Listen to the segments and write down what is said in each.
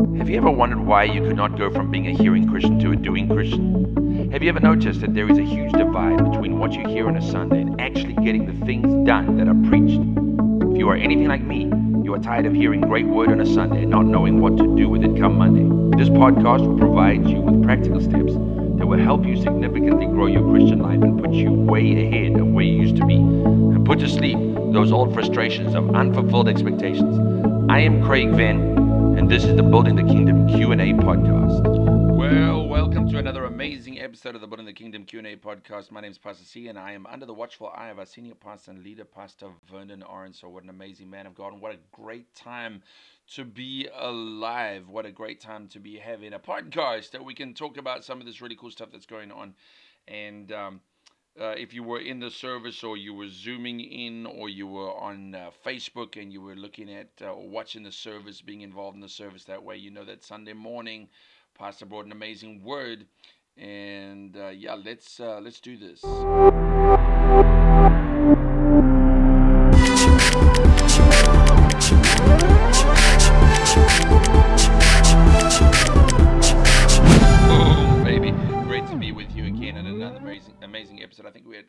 Have you ever wondered why you could not go from being a hearing Christian to a doing Christian? Have you ever noticed that there is a huge divide between what you hear on a Sunday and actually getting the things done that are preached? If you are anything like me, you are tired of hearing great word on a Sunday and not knowing what to do with it come Monday. This podcast will provide you with practical steps that will help you significantly grow your Christian life and put you way ahead of where you used to be and put to sleep those old frustrations of unfulfilled expectations. I am Craig Venn and this is the Building the Kingdom Q&A podcast. Well, welcome to another amazing episode of the Building the Kingdom Q&A podcast. My name is Pastor C, and I am under the watchful eye of our senior pastor and leader, Pastor Vernon Orange. So what an amazing man of God, and what a great time to be alive. What a great time to be having a podcast that we can talk about some of this really cool stuff that's going on. And um, uh, if you were in the service or you were zooming in or you were on uh, Facebook and you were looking at uh, or watching the service, being involved in the service that way, you know that Sunday morning, Pastor brought an amazing word. And uh, yeah, let's uh, let's do this.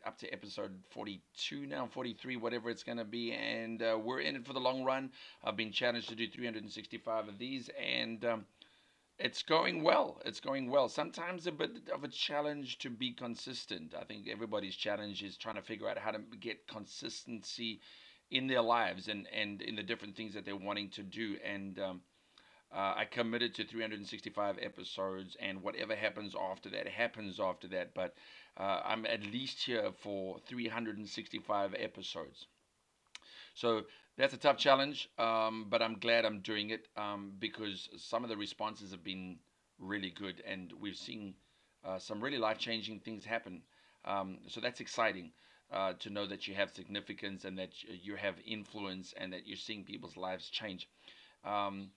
Up to episode 42 now, 43, whatever it's going to be. And uh, we're in it for the long run. I've been challenged to do 365 of these, and um, it's going well. It's going well. Sometimes a bit of a challenge to be consistent. I think everybody's challenge is trying to figure out how to get consistency in their lives and, and in the different things that they're wanting to do. And um, uh, I committed to 365 episodes, and whatever happens after that happens after that. But uh, I'm at least here for 365 episodes. So that's a tough challenge, um, but I'm glad I'm doing it um, because some of the responses have been really good, and we've seen uh, some really life changing things happen. Um, so that's exciting. Uh, to know that you have significance and that you have influence and that you're seeing people's lives change. Um,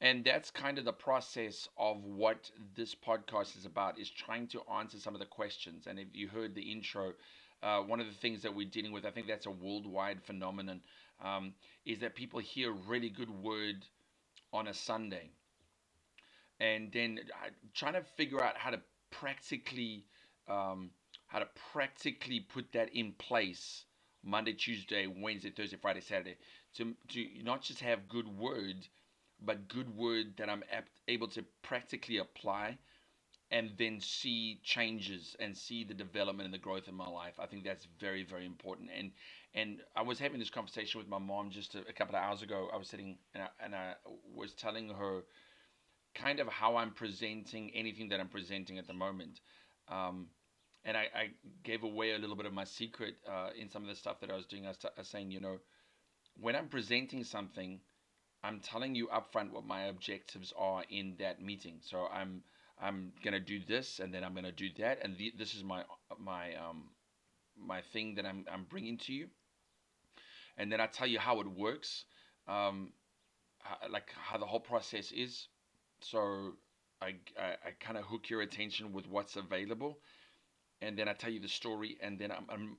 and that's kind of the process of what this podcast is about is trying to answer some of the questions. And if you heard the intro uh, one of the things that we're dealing with i think that's a worldwide phenomenon um, is that people hear really good word on a sunday. And then uh, trying to figure out how to practically um, how to practically put that in place monday tuesday wednesday thursday friday saturday to, to not just have good word but good word that I'm able to practically apply and then see changes and see the development and the growth in my life. I think that's very, very important. And and I was having this conversation with my mom just a, a couple of hours ago. I was sitting and I, and I was telling her kind of how I'm presenting anything that I'm presenting at the moment. Um, and I, I, gave away a little bit of my secret uh, in some of the stuff that I was doing. I was, t- I was saying, you know, when I'm presenting something, I'm telling you upfront what my objectives are in that meeting. So I'm I'm gonna do this, and then I'm gonna do that, and the, this is my my um my thing that I'm I'm bringing to you, and then I tell you how it works, um, how, like how the whole process is. So I I, I kind of hook your attention with what's available, and then I tell you the story, and then I'm, I'm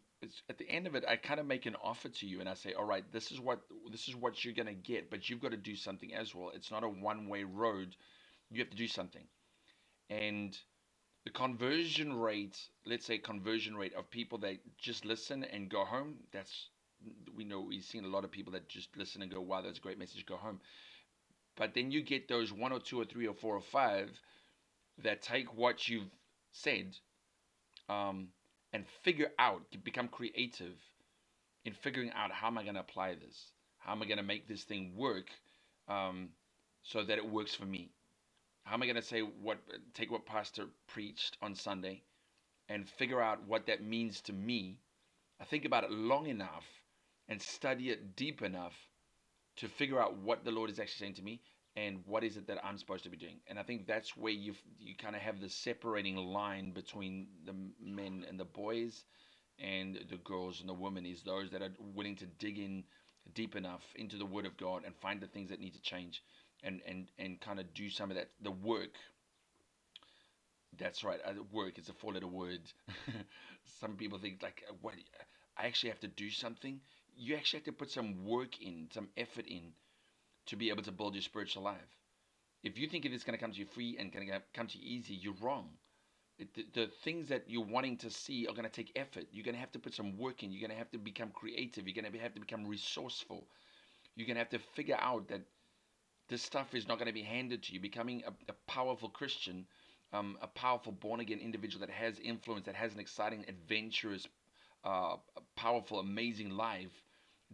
at the end of it, I kind of make an offer to you, and I say, all right, this is what this is what you're gonna get, but you've got to do something as well. It's not a one-way road. You have to do something, and the conversion rate, let's say conversion rate of people that just listen and go home. That's we know we've seen a lot of people that just listen and go, wow, that's a great message, go home. But then you get those one or two or three or four or five that take what you've said. Um, and figure out, become creative in figuring out how am I going to apply this? How am I going to make this thing work um, so that it works for me? How am I going to say what, take what Pastor preached on Sunday and figure out what that means to me? I think about it long enough and study it deep enough to figure out what the Lord is actually saying to me and what is it that I'm supposed to be doing. And I think that's where you you kind of have the separating line between the men and the boys and the girls and the women is those that are willing to dig in deep enough into the word of God and find the things that need to change and and and kind of do some of that. The work that's right uh, work is a four letter word. Some people think like what I actually have to do something? You actually have to put some work in some effort in to be able to build your spiritual life. If you think it's going to come to you free and going to come to you easy, you're wrong. It, the, the things that you're wanting to see are going to take effort. You're going to have to put some work in. You're going to have to become creative. You're going to have to become resourceful. You're going to have to figure out that this stuff is not going to be handed to you. Becoming a, a powerful Christian, um, a powerful born again individual that has influence, that has an exciting, adventurous, uh, powerful, amazing life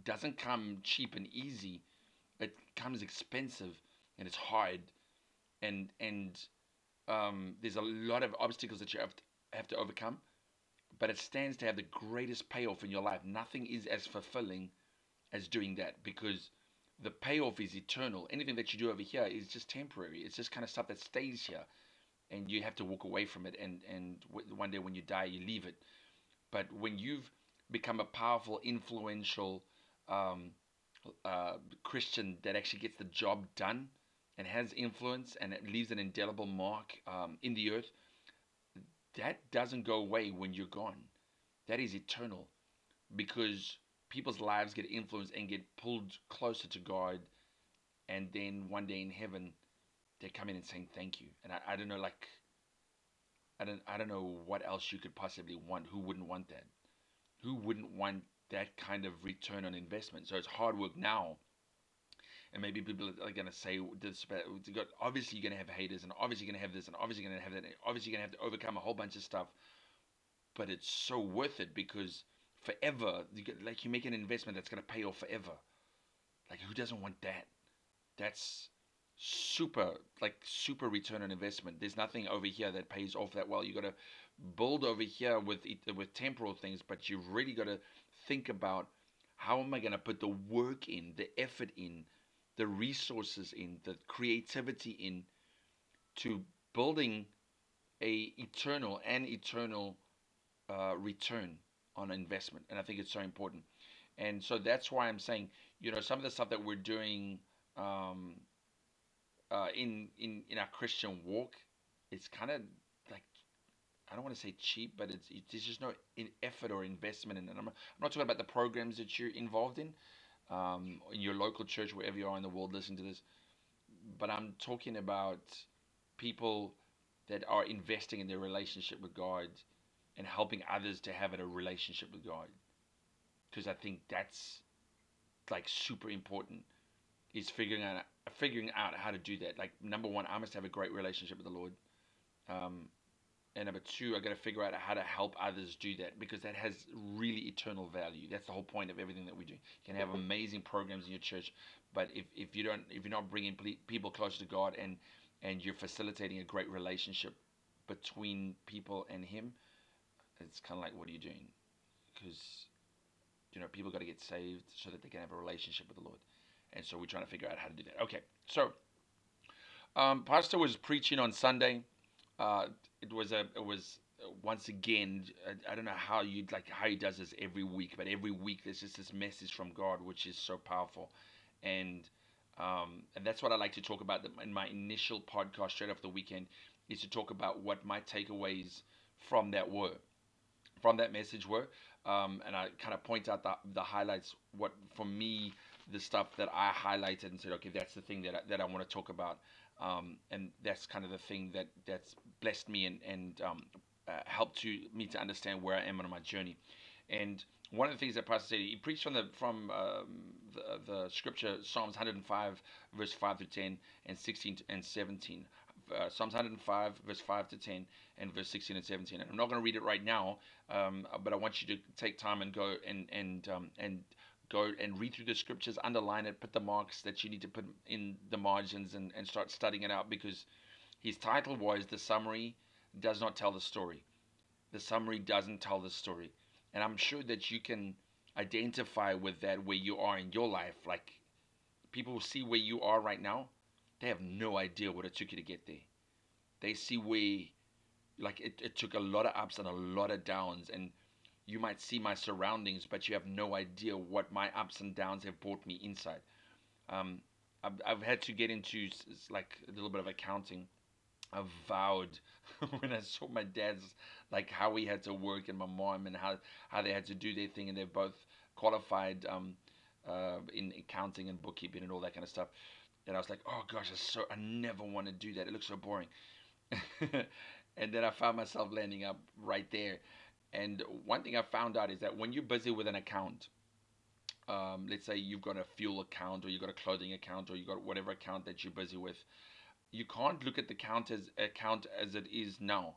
doesn't come cheap and easy. Comes expensive and it's hard, and and um, there's a lot of obstacles that you have to, have to overcome. But it stands to have the greatest payoff in your life. Nothing is as fulfilling as doing that because the payoff is eternal. Anything that you do over here is just temporary. It's just kind of stuff that stays here, and you have to walk away from it. And and one day when you die, you leave it. But when you've become a powerful, influential um, uh, Christian that actually gets the job done and has influence and it leaves an indelible mark um, in the earth, that doesn't go away when you're gone. That is eternal because people's lives get influenced and get pulled closer to God. And then one day in heaven, they come in and saying thank you. And I, I don't know, like, I don't, I don't know what else you could possibly want. Who wouldn't want that? Who wouldn't want that kind of return on investment? So it's hard work now. And maybe people are going to say obviously you're going to have haters and obviously you're going to have this and obviously you're going to have that and obviously you're going to have to overcome a whole bunch of stuff. But it's so worth it because forever like you make an investment that's going to pay off forever. Like who doesn't want that? That's super like super return on investment. There's nothing over here that pays off that well. You got to build over here with with temporal things but you've really got to think about how am i going to put the work in the effort in the resources in, the creativity in to building a eternal and eternal uh, return on investment. And I think it's so important. And so that's why I'm saying, you know, some of the stuff that we're doing um, uh, in in in our Christian walk, it's kind of I don't want to say cheap, but it's, it's there's just no effort or investment in it. I'm, I'm not talking about the programs that you're involved in um, in your local church, wherever you are in the world, listen to this. But I'm talking about people that are investing in their relationship with God and helping others to have a relationship with God. Because I think that's like super important is figuring out figuring out how to do that. Like number one, I must have a great relationship with the Lord. Um, and number two, I got to figure out how to help others do that because that has really eternal value. That's the whole point of everything that we do. You can have amazing programs in your church, but if, if you don't, if you're not bringing people closer to God and and you're facilitating a great relationship between people and Him, it's kind of like, what are you doing? Because you know, people got to get saved so that they can have a relationship with the Lord, and so we're trying to figure out how to do that. Okay, so um, Pastor was preaching on Sunday. Uh, it was a it was uh, once again I, I, don't know how you like how he does this every week but every week there's just this message from god which is so powerful. And um, and that's what i like to talk about in my initial podcast straight off the weekend is to talk about what my takeaways from that were from that message were. Um, and i kind of point out the, the highlights what for me the stuff that i highlighted and said okay that's the thing that I, that i want to talk about um, and that's kind of the thing that that's blessed me and and um, uh, helped to me to understand where I am on my journey. And one of the things that Pastor said, he preached from the from um, the, the scripture Psalms 105 verse 5 to 10 and 16 and 17. Uh, Psalms 105 verse 5 to 10 and verse 16 and 17. And I'm not going to read it right now, um, but I want you to take time and go and and um, and go and read through the scriptures, underline it, put the marks that you need to put in the margins, and, and start studying it out because his title was The Summary Does Not Tell the Story. The summary doesn't tell the story. And I'm sure that you can identify with that where you are in your life. Like people see where you are right now, they have no idea what it took you to get there. They see where, like, it, it took a lot of ups and a lot of downs. And you might see my surroundings, but you have no idea what my ups and downs have brought me inside. Um, I've, I've had to get into like a little bit of accounting. I vowed when I saw my dad's like how he had to work and my mom and how how they had to do their thing and they're both qualified um, uh, in accounting and bookkeeping and all that kind of stuff. And I was like, oh gosh, I so I never want to do that. It looks so boring. and then I found myself landing up right there. And one thing I found out is that when you're busy with an account, um, let's say you've got a fuel account or you've got a clothing account or you've got whatever account that you're busy with, you can't look at the account as account as it is now.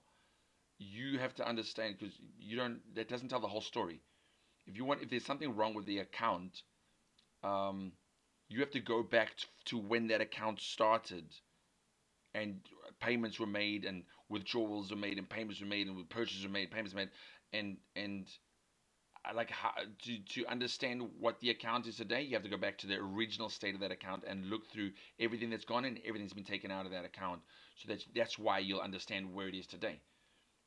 You have to understand because you don't. That doesn't tell the whole story. If you want, if there's something wrong with the account, um, you have to go back to when that account started and payments were made and withdrawals were made and payments were made and purchases were made payments were made and and like how to to understand what the account is today you have to go back to the original state of that account and look through everything that's gone and everything's been taken out of that account so that's that's why you'll understand where it is today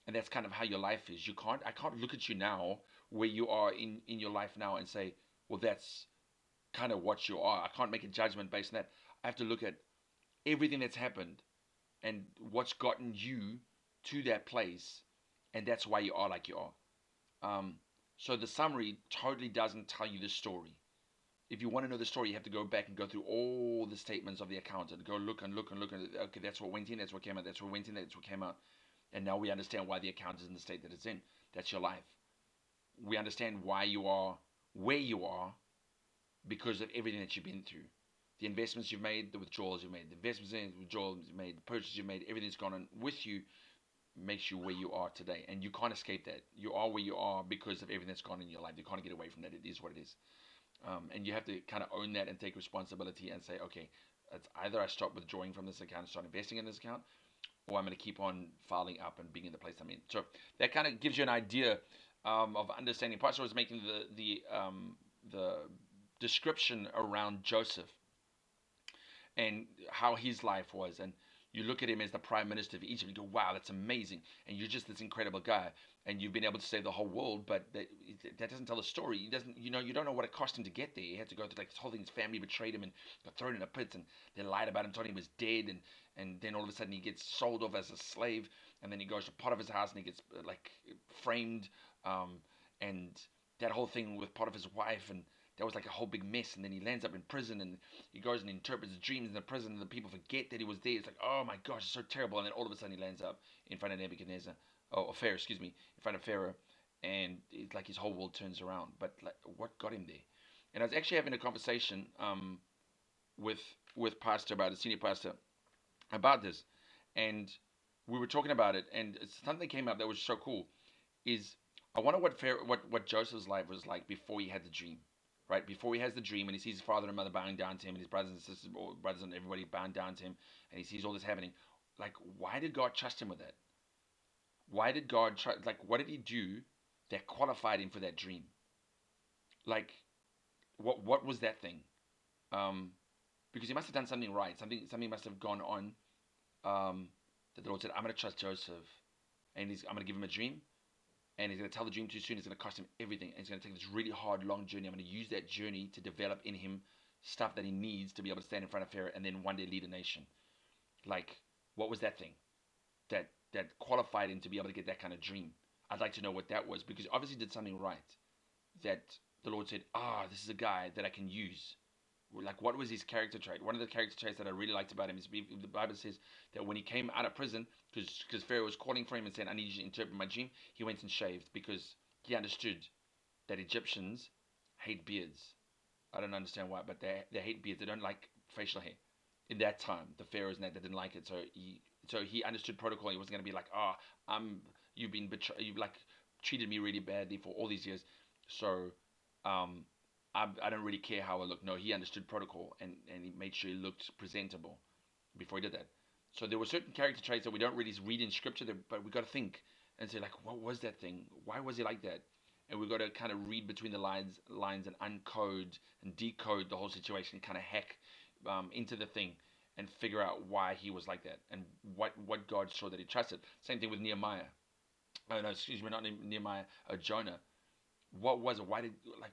and that's kind of how your life is you can't i can't look at you now where you are in in your life now and say well that's kind of what you are. I can't make a judgment based on that. I have to look at everything that's happened and what's gotten you to that place, and that's why you are like you are. Um, so the summary totally doesn't tell you the story. If you want to know the story, you have to go back and go through all the statements of the account and go look and look and look and okay, that's what went in, that's what came out, that's what went in, that's what came out, and now we understand why the account is in the state that it's in. That's your life. We understand why you are where you are because of everything that you've been through. The investments you've made, the withdrawals you've made, the investments and withdrawals you've made, the purchases you've made, everything's gone on with you makes you where you are today. And you can't escape that. You are where you are because of everything that's gone in your life. You can't get away from that. It is what it is. Um, and you have to kind of own that and take responsibility and say, okay, it's either I stop withdrawing from this account and start investing in this account, or I'm going to keep on filing up and being in the place I'm in. So that kind of gives you an idea um, of understanding. Pastor was making the the um, the description around Joseph and how his life was. And you look at him as the prime minister of Egypt you go, wow, that's amazing. And you're just this incredible guy. And you've been able to save the whole world, but that, that doesn't tell the story. He doesn't, you know, you don't know what it cost him to get there. He had to go through like this whole thing. His family betrayed him and got thrown in a pit, and they lied about him, told him he was dead, and and then all of a sudden he gets sold off as a slave, and then he goes to Potiphar's house and he gets like framed, um, and that whole thing with Potiphar's wife and that was like a whole big mess. And then he lands up in prison and he goes and interprets dreams in the prison and the people forget that he was there. It's like, oh my gosh, it's so terrible. And then all of a sudden he lands up in front of Nebuchadnezzar, oh, or Pharaoh, excuse me, in front of Pharaoh. And it's like his whole world turns around. But like, what got him there? And I was actually having a conversation um, with with pastor about a senior pastor about this, and we were talking about it, and something came up that was so cool. Is I wonder what Pharaoh, what what Joseph's life was like before he had the dream right? Before he has the dream and he sees his father and mother bowing down to him and his brothers and sisters, brothers and everybody bowing down to him, and he sees all this happening. Like, why did God trust him with that? Why did God trust? Like, what did he do that qualified him for that dream? Like, what what was that thing? Um, because he must have done something right. Something something must have gone on. Um, that the Lord said, "I'm going to trust Joseph, and he's, I'm going to give him a dream, and he's going to tell the dream too soon. It's going to cost him everything. And he's going to take this really hard, long journey. I'm going to use that journey to develop in him stuff that he needs to be able to stand in front of Pharaoh and then one day lead a nation. Like, what was that thing that that qualified him to be able to get that kind of dream? I'd like to know what that was because obviously did something right. That the Lord said, "Ah, this is a guy that I can use." Like what was his character trait? One of the character traits that I really liked about him is the Bible says that when he came out of prison, because Pharaoh was calling for him and saying, "I need you to interpret my dream," he went and shaved because he understood that Egyptians hate beards. I don't understand why, but they they hate beards. They don't like facial hair. In that time, the pharaohs and that they didn't like it, so he so he understood protocol. He wasn't going to be like, "Ah, oh, I'm you've been betrayed. You've like treated me really badly for all these years." So um, I, I don't really care how I look. No, he understood protocol and, and he made sure he looked presentable before he did that. So there were certain character traits that we don't really read in scripture, that, but we got to think and say like, what was that thing? Why was he like that? And we've got to kind of read between the lines, lines and uncode and decode the whole situation, kind of hack um, into the thing and figure out why he was like that and what what God saw that he trusted. Same thing with Nehemiah. Oh no, excuse me, not Nehemiah, uh, Jonah. What was it? Why did like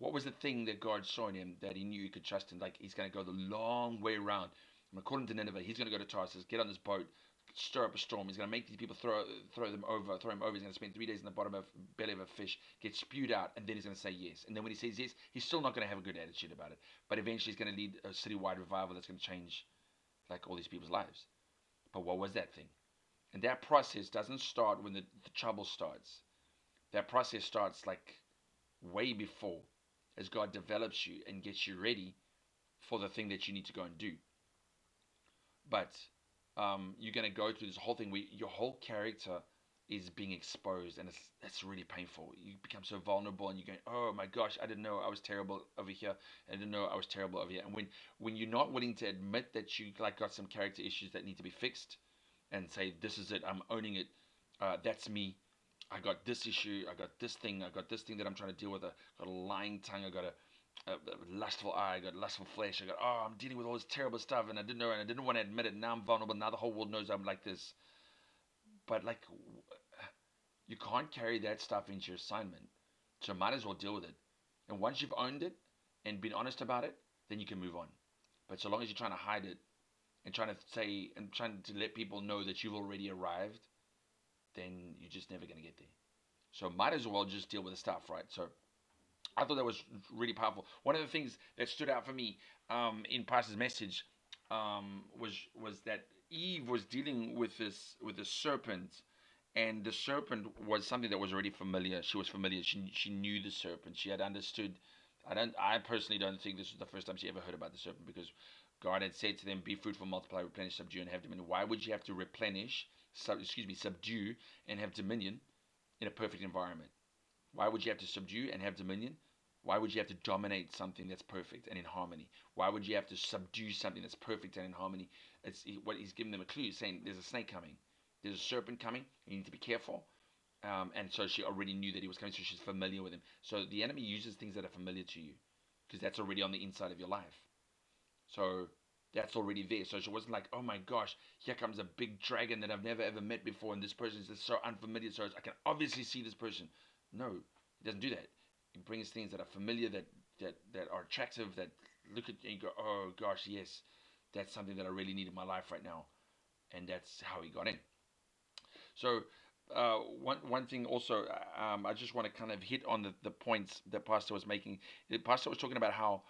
what was the thing that God saw in him that he knew he could trust him? Like he's going to go the long way around. According to Nineveh, he's going to go to Tarsus, get on this boat, stir up a storm. He's going to make these people throw throw them over, throw him over. He's going to spend three days in the bottom of belly of a fish, get spewed out, and then he's going to say yes. And then when he says yes, he's still not going to have a good attitude about it. But eventually, he's going to lead a citywide revival that's going to change like all these people's lives. But what was that thing? And that process doesn't start when the, the trouble starts. That process starts like way before, as God develops you and gets you ready for the thing that you need to go and do. But um, you're going to go through this whole thing where your whole character is being exposed, and it's that's really painful. You become so vulnerable, and you're going, "Oh my gosh, I didn't know I was terrible over here. I didn't know I was terrible over here." And when when you're not willing to admit that you like got some character issues that need to be fixed, and say, "This is it. I'm owning it. Uh, that's me. I got this issue. I got this thing. I got this thing that I'm trying to deal with. I got a lying tongue. I got a a, lustful eye, I got lustful flesh. I got, oh, I'm dealing with all this terrible stuff, and I didn't know, and I didn't want to admit it. Now I'm vulnerable. Now the whole world knows I'm like this. But like, you can't carry that stuff into your assignment, so might as well deal with it. And once you've owned it and been honest about it, then you can move on. But so long as you're trying to hide it and trying to say and trying to let people know that you've already arrived, then you're just never going to get there. So might as well just deal with the stuff, right? So I thought that was really powerful. One of the things that stood out for me um, in Pastor's message um, was was that Eve was dealing with this with the serpent, and the serpent was something that was already familiar. She was familiar. She she knew the serpent. She had understood. I don't. I personally don't think this was the first time she ever heard about the serpent because God had said to them, "Be fruitful, multiply, replenish, subdue, and have dominion." Why would you have to replenish? Sub, excuse me, subdue and have dominion in a perfect environment? Why would you have to subdue and have dominion? Why would you have to dominate something that's perfect and in harmony? Why would you have to subdue something that's perfect and in harmony? It's what he's giving them a clue, saying there's a snake coming, there's a serpent coming. You need to be careful. Um, and so she already knew that he was coming, so she's familiar with him. So the enemy uses things that are familiar to you, because that's already on the inside of your life. So that's already there. So she wasn't like, oh my gosh, here comes a big dragon that I've never ever met before, and this person is just so unfamiliar, so I can obviously see this person. No, he doesn't do that. He brings things that are familiar, that that that are attractive, that look at and go, oh gosh, yes, that's something that I really need in my life right now, and that's how he got in. So. Uh, one one thing also, um, I just want to kind of hit on the, the points that Pastor was making. Pastor was talking about how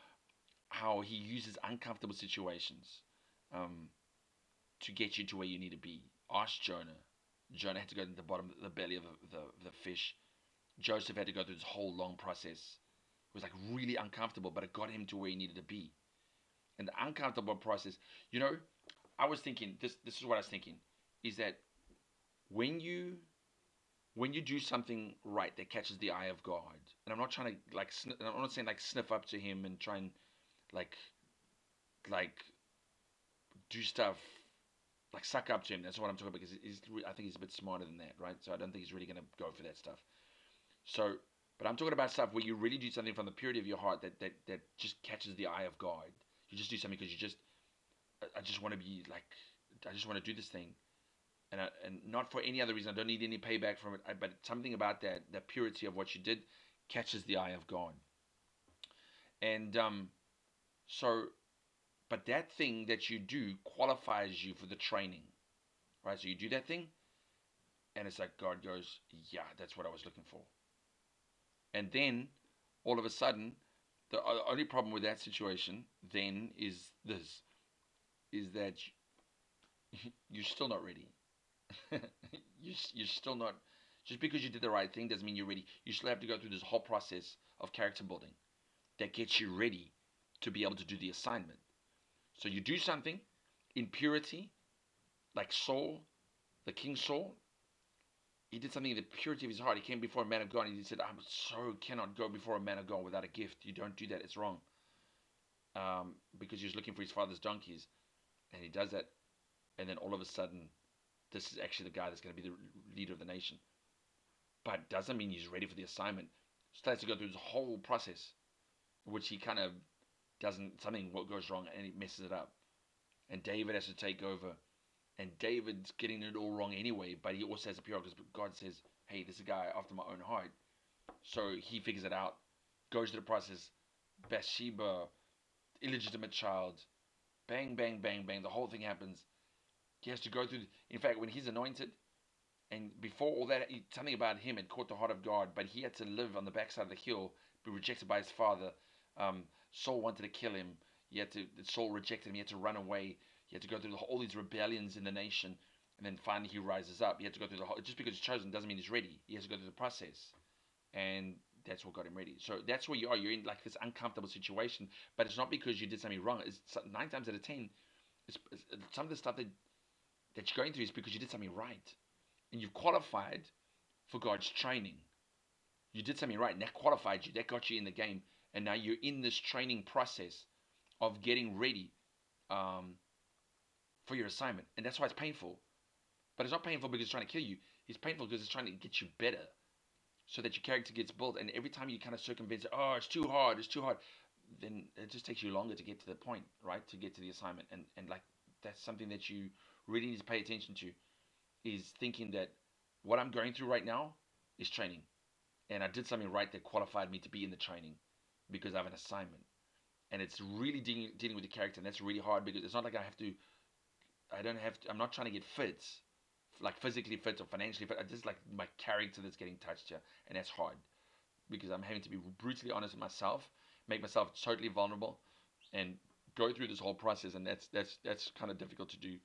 how he uses uncomfortable situations um, to get you to where you need to be. Ask Jonah. Jonah had to go to the bottom, the belly of the, the, fish. Joseph had to go through this whole long process. It was like really uncomfortable, but it got him to where he needed to be. And the uncomfortable process, you know, I was thinking this. This is what I was thinking, is that when you when you do something right that catches the eye of God, and I'm not trying to like, I'm not saying like sniff up to Him and try and like like do stuff like suck up to him. That's what I'm talking about because he's, I think he's a bit smarter than that, right? So I don't think he's really going to go for that stuff. So, but I'm talking about stuff where you really do something from the purity of your heart that that that just catches the eye of God. You just do something because you just, I just want to be like, I just want to do this thing, and I, and not for any other reason. I don't need any payback from it. But something about that, that purity of what you did, catches the eye of God. And um, so, but that thing that you do qualifies you for the training, right? So you do that thing, and it's like God goes, yeah, that's what I was looking for. And then all of a sudden, the only problem with that situation then is this: is that you're still not ready. you you're still not. Just because you did the right thing doesn't mean you're ready. You still have to go through this whole process of character building that gets you ready to be able to do the assignment. So you do something in purity, like Saul, the king Saul. He did something in the purity of his heart. He came before a man of God and he said, I so cannot go before a man of God without a gift. You don't do that, it's wrong. Um, because he was looking for his father's donkeys. And he does that. And then all of a sudden, this is actually the guy that's going to be the leader of the nation. But doesn't mean he's ready for the assignment. Starts to go through this whole process, which he kind of doesn't something what goes wrong and he messes it up, and David has to take over, and David's getting it all wrong anyway. But he also has a pure because God says, "Hey, this is a guy after my own heart," so he figures it out, goes through the process. Bathsheba, illegitimate child, bang, bang, bang, bang. The whole thing happens, He has to go through. In fact, when he's anointed, and before all that, something about him had caught the heart of God, but he had to live on the backside of the hill, be rejected by his father. Um, Saul wanted to kill him. He had to. Saul rejected him. He had to run away. He had to go through the, all these rebellions in the nation, and then finally he rises up. He had to go through the whole. Just because he's chosen doesn't mean he's ready. He has to go through the process, and that's what got him ready. So that's where you are. You're in like this uncomfortable situation, but it's not because you did something wrong. It's nine times out of ten, it's, it's, some of the stuff that that you're going through is because you did something right, and you've qualified for God's training. You did something right, and that qualified you. That got you in the game, and now you're in this training process of getting ready um, for your assignment, and that's why it's painful. But it's not painful because it's trying to kill you. It's painful because it's trying to get you better so that your character gets built. And every time you kind of circumvent it, oh, it's too hard, it's too hard, then it just takes you longer to get to the point, right? To get to the assignment. And and like that's something that you really need to pay attention to is thinking that what I'm going through right now is training. And I did something right that qualified me to be in the training because I have an assignment. And it's really dealing, dealing with the character, and that's really hard because it's not like I have to. I don't have to. I'm not trying to get fit like physically fit or financially fit. I just like my character that's getting touched here, and that's hard because I'm having to be brutally honest with myself, make myself totally vulnerable, and go through this whole process, and that's that's that's kind of difficult to do.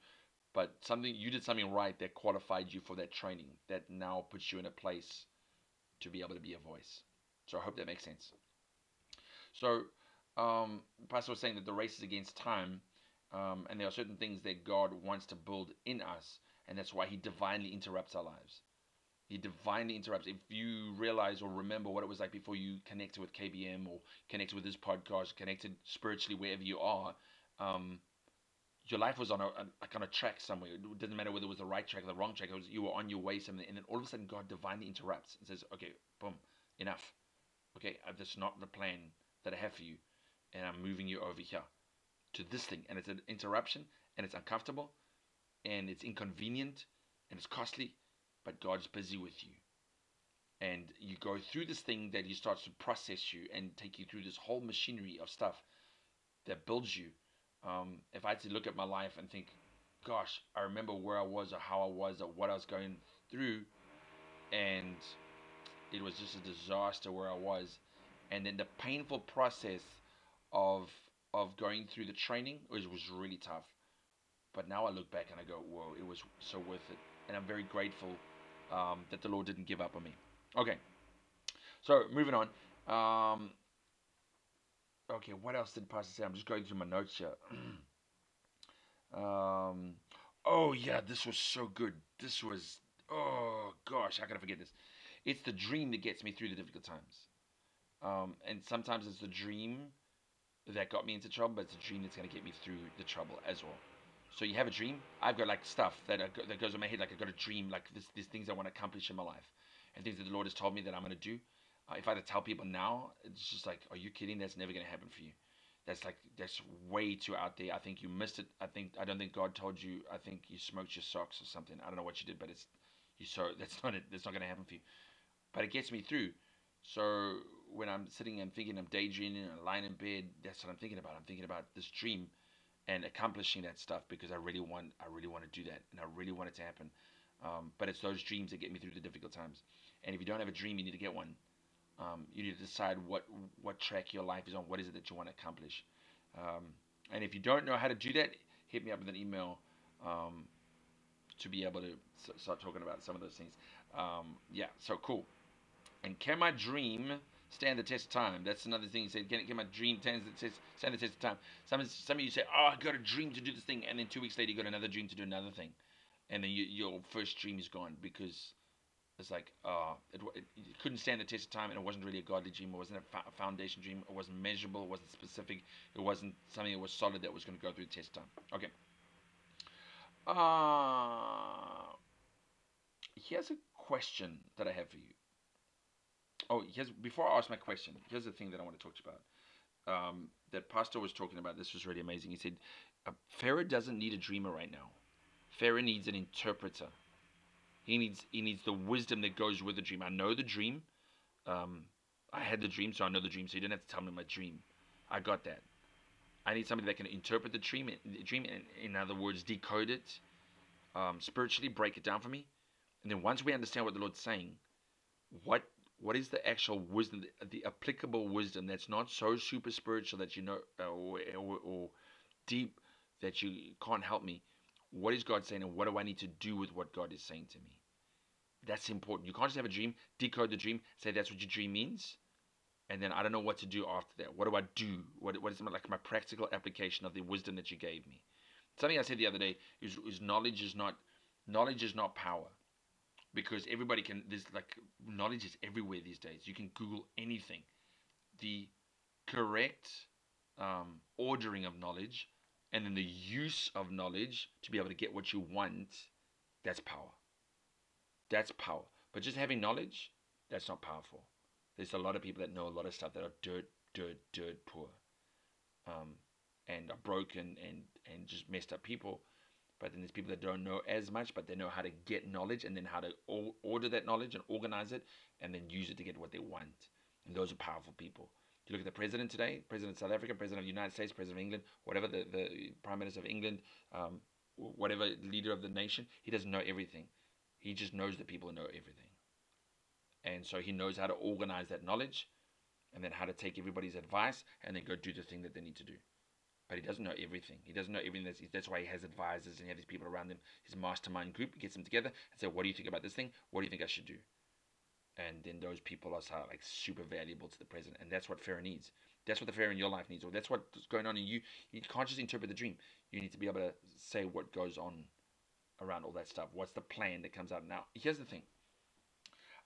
But something you did something right that qualified you for that training that now puts you in a place to be able to be a voice. So I hope that makes sense. So um, Pastor was saying that the race is against time, um, and there are certain things that God wants to build in us and that's why he divinely interrupts our lives. He divinely interrupts. If you realize or remember what it was like before you connected with KBM or connected with this podcast, connected spiritually wherever you are, um, your life was on a, a, like track somewhere. It didn't matter whether it was the right track or the wrong track. It was you were on your way somewhere, and then all of a sudden God divinely interrupts and says, "Okay, boom, enough. Okay, uh, that's not the plan that I have for you, and I'm moving you over here to this thing." And it's an interruption, and it's uncomfortable, and it's inconvenient and it's costly, but God's busy with you. And you go through this thing that He starts to process you and take you through this whole machinery of stuff that builds you. Um, if I had to look at my life and think, gosh, I remember where I was or how I was or what I was going through, and it was just a disaster where I was. And then the painful process of of going through the training was, was really tough. But now I look back and I go, whoa, it was so worth it. And I'm very grateful um, that the Lord didn't give up on me. Okay. So moving on. Um, okay, what else did Pastor say? I'm just going through my notes here. um, oh, yeah, this was so good. This was, oh, gosh, how can I forget this? It's the dream that gets me through the difficult times. Um, and sometimes it's the dream that got me into trouble, but it's a dream that's going to get me through the trouble as well. So you have a dream. I've got like stuff that that goes in my head. Like I've got a dream. Like this, these things I want to accomplish in my life, and things that the Lord has told me that I'm going to do. Uh, if I had to tell people now, it's just like, are you kidding? That's never going to happen for you. That's like that's way too out there. I think you missed it. I think I don't think God told you. I think you smoked your socks or something. I don't know what you did, but it's you so that's not it. That's not going to happen for you. But it gets me through. So when I'm sitting and thinking, I'm daydreaming and lying in bed. That's what I'm thinking about. I'm thinking about this dream and accomplishing that stuff because I really want I really want to do that and I really want it to happen. Um, but it's those dreams that get me through the difficult times. And if you don't have a dream, you need to get one. Um, you need to decide what what track your life is on. What is it that you want to accomplish? Um, and if you don't know how to do that, hit me up with an email um, to be able to start talking about some of those things. Um, yeah, so cool. And can my dream stand the test of time. That's another thing he said. Can, can my dream stand the test, stand the test of time? Some, some of you say, oh, I got a dream to do this thing. And then two weeks later, you got another dream to do another thing. And then you, your first dream is gone because it's like, uh, it, it, it, couldn't stand the test of time and it wasn't really a godly dream. It wasn't a, fa- foundation dream. It wasn't measurable. It wasn't specific. It wasn't something that was solid that was going to go through the test time. Okay. Uh, here's a question that I have for you oh, here's before I ask my question. Here's the thing that I want to talk to you about. Um, that pastor was talking about. This was really amazing. He said, uh, Pharaoh doesn't need a dreamer right now. Pharaoh needs an interpreter. He needs he needs the wisdom that goes with the dream. I know the dream. Um, I had the dream, so I know the dream. So you do not have to tell me my dream. I got that. I need somebody that can interpret the dream. The Dream, in, in other words, decode it, um, spiritually, break it down for me, and then once we understand what the Lord's saying, what what is the actual wisdom, the, the applicable wisdom that's not so super spiritual that you know uh, or, or, or deep that you can't help me? What is God saying, and what do I need to do with what God is saying to me? That's important. You can't just have a dream, decode the dream, say that's what your dream means, and then I don't know what to do after that. What do I do? What, what is my, like my practical application of the wisdom that you gave me? Something I said the other day is, is knowledge is not knowledge is not power because everybody can there's like knowledge is everywhere these days. You can google anything. The correct um, ordering of knowledge and then the use of knowledge to be able to get what you want that's power. That's power. But just having knowledge that's not powerful. There's a lot of people that know a lot of stuff that are dirt dirt dirt poor um, and are broken and and just messed up people but then there's people that don't know as much, but they know how to get knowledge and then how to order that knowledge and organize it and then use it to get what they want. And those are powerful people. You look at the president today, president of South Africa, president of the United States, president of England, whatever the, the prime minister of England, um, whatever leader of the nation, he doesn't know everything. He just knows that people know everything. And so he knows how to organize that knowledge and then how to take everybody's advice and then go do the thing that they need to do but he doesn't know everything. He doesn't know everything. That's, that's why he has advisors and he has these people around him. His mastermind group gets them together and say, "What do you think about this thing? What do you think I should do?" And then those people are like super valuable to the president, and that's what Pharaoh needs. That's what the Pharaoh in your life needs, or that's what's going on in you. You can't just interpret the dream. You need to be able to say what goes on around all that stuff. What's the plan that comes out? Now, here's the thing.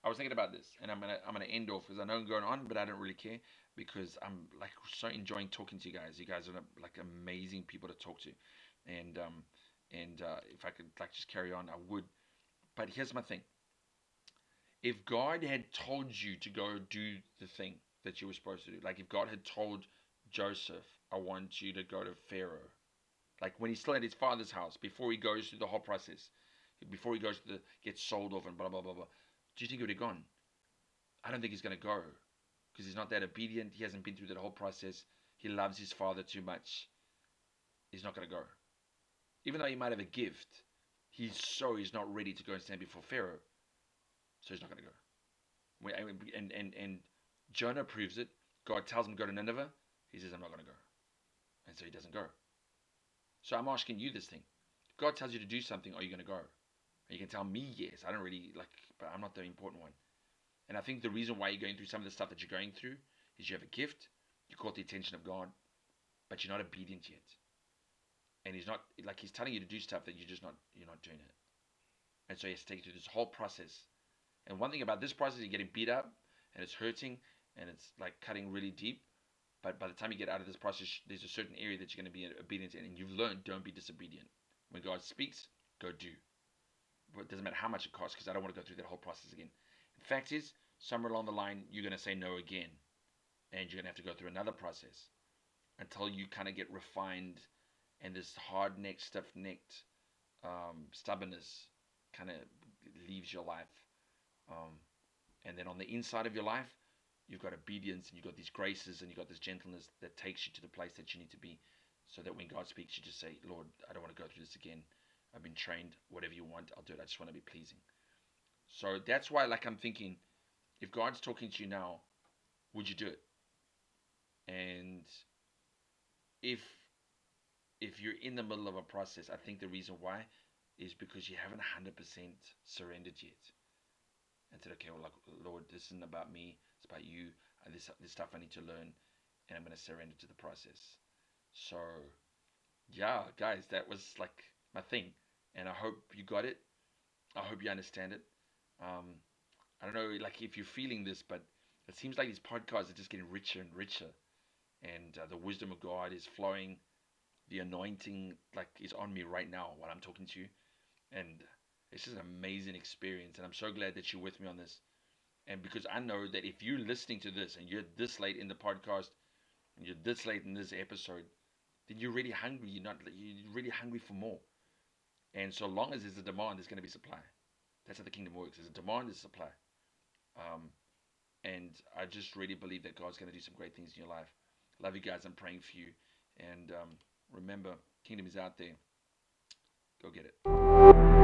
I was thinking about this, and I'm gonna I'm gonna end off because I know I'm going on, but I don't really care because I'm like so enjoying talking to you guys. You guys are like amazing people to talk to, and um and uh, if I could like just carry on, I would. But here's my thing: if God had told you to go do the thing that you were supposed to do, like if God had told Joseph, "I want you to go to Pharaoh," like when he's still at his father's house before he goes through the whole process, before he goes to the gets sold off and blah blah blah blah do you think he would have gone? I don't think he's going to go because he's not that obedient. He hasn't been through that whole process. He loves his father too much. He's not going to go. Even though he might have a gift, he's so he's not ready to go and stand before Pharaoh. So he's not going to go. And, and, and Jonah proves it. God tells him to go to Nineveh. He says, I'm not going to go. And so he doesn't go. So I'm asking you this thing. If God tells you to do something, are you going to go? And you can tell me yes. I don't really like, but I'm not the important one. And I think the reason why you're going through some of the stuff that you're going through is you have a gift, you caught the attention of God, but you're not obedient yet. And he's not like he's telling you to do stuff that you're just not you're not doing it. And so he has to take you through this whole process. And one thing about this process, you're getting beat up and it's hurting and it's like cutting really deep. But by the time you get out of this process, there's a certain area that you're going to be obedient in, and you've learned don't be disobedient. When God speaks, go do it doesn't matter how much it costs because I don't want to go through that whole process again. Fact is, somewhere along the line, you're going to say no again. And you're going to have to go through another process until you kind of get refined and this hard necked, stiff necked um, stubbornness kind of leaves your life. Um, and then on the inside of your life, you've got obedience and you've got these graces and you've got this gentleness that takes you to the place that you need to be. So that when God speaks, you just say, Lord, I don't want to go through this again. I've been trained. Whatever you want, I'll do it. I just want to be pleasing. So that's why, like, I'm thinking, if God's talking to you now, would you do it? And if if you're in the middle of a process, I think the reason why is because you haven't 100% surrendered yet. And said, okay, well, like, Lord, this isn't about me. It's about you. And this, this stuff I need to learn. And I'm going to surrender to the process. So, yeah, guys, that was like my thing, and I hope you got it. I hope you understand it. Um, I don't know, like if you're feeling this, but it seems like these podcasts are just getting richer and richer, and uh, the wisdom of God is flowing. The anointing, like, is on me right now while I'm talking to you, and it's just an amazing experience. And I'm so glad that you're with me on this. And because I know that if you're listening to this and you're this late in the podcast, and you're this late in this episode, then you're really hungry. You're not. You're really hungry for more. And so long as there's a demand, there's going to be supply. That's how the kingdom works. There's a demand, there's supply. Um, and I just really believe that God's going to do some great things in your life. Love you guys. I'm praying for you. And um, remember, kingdom is out there. Go get it.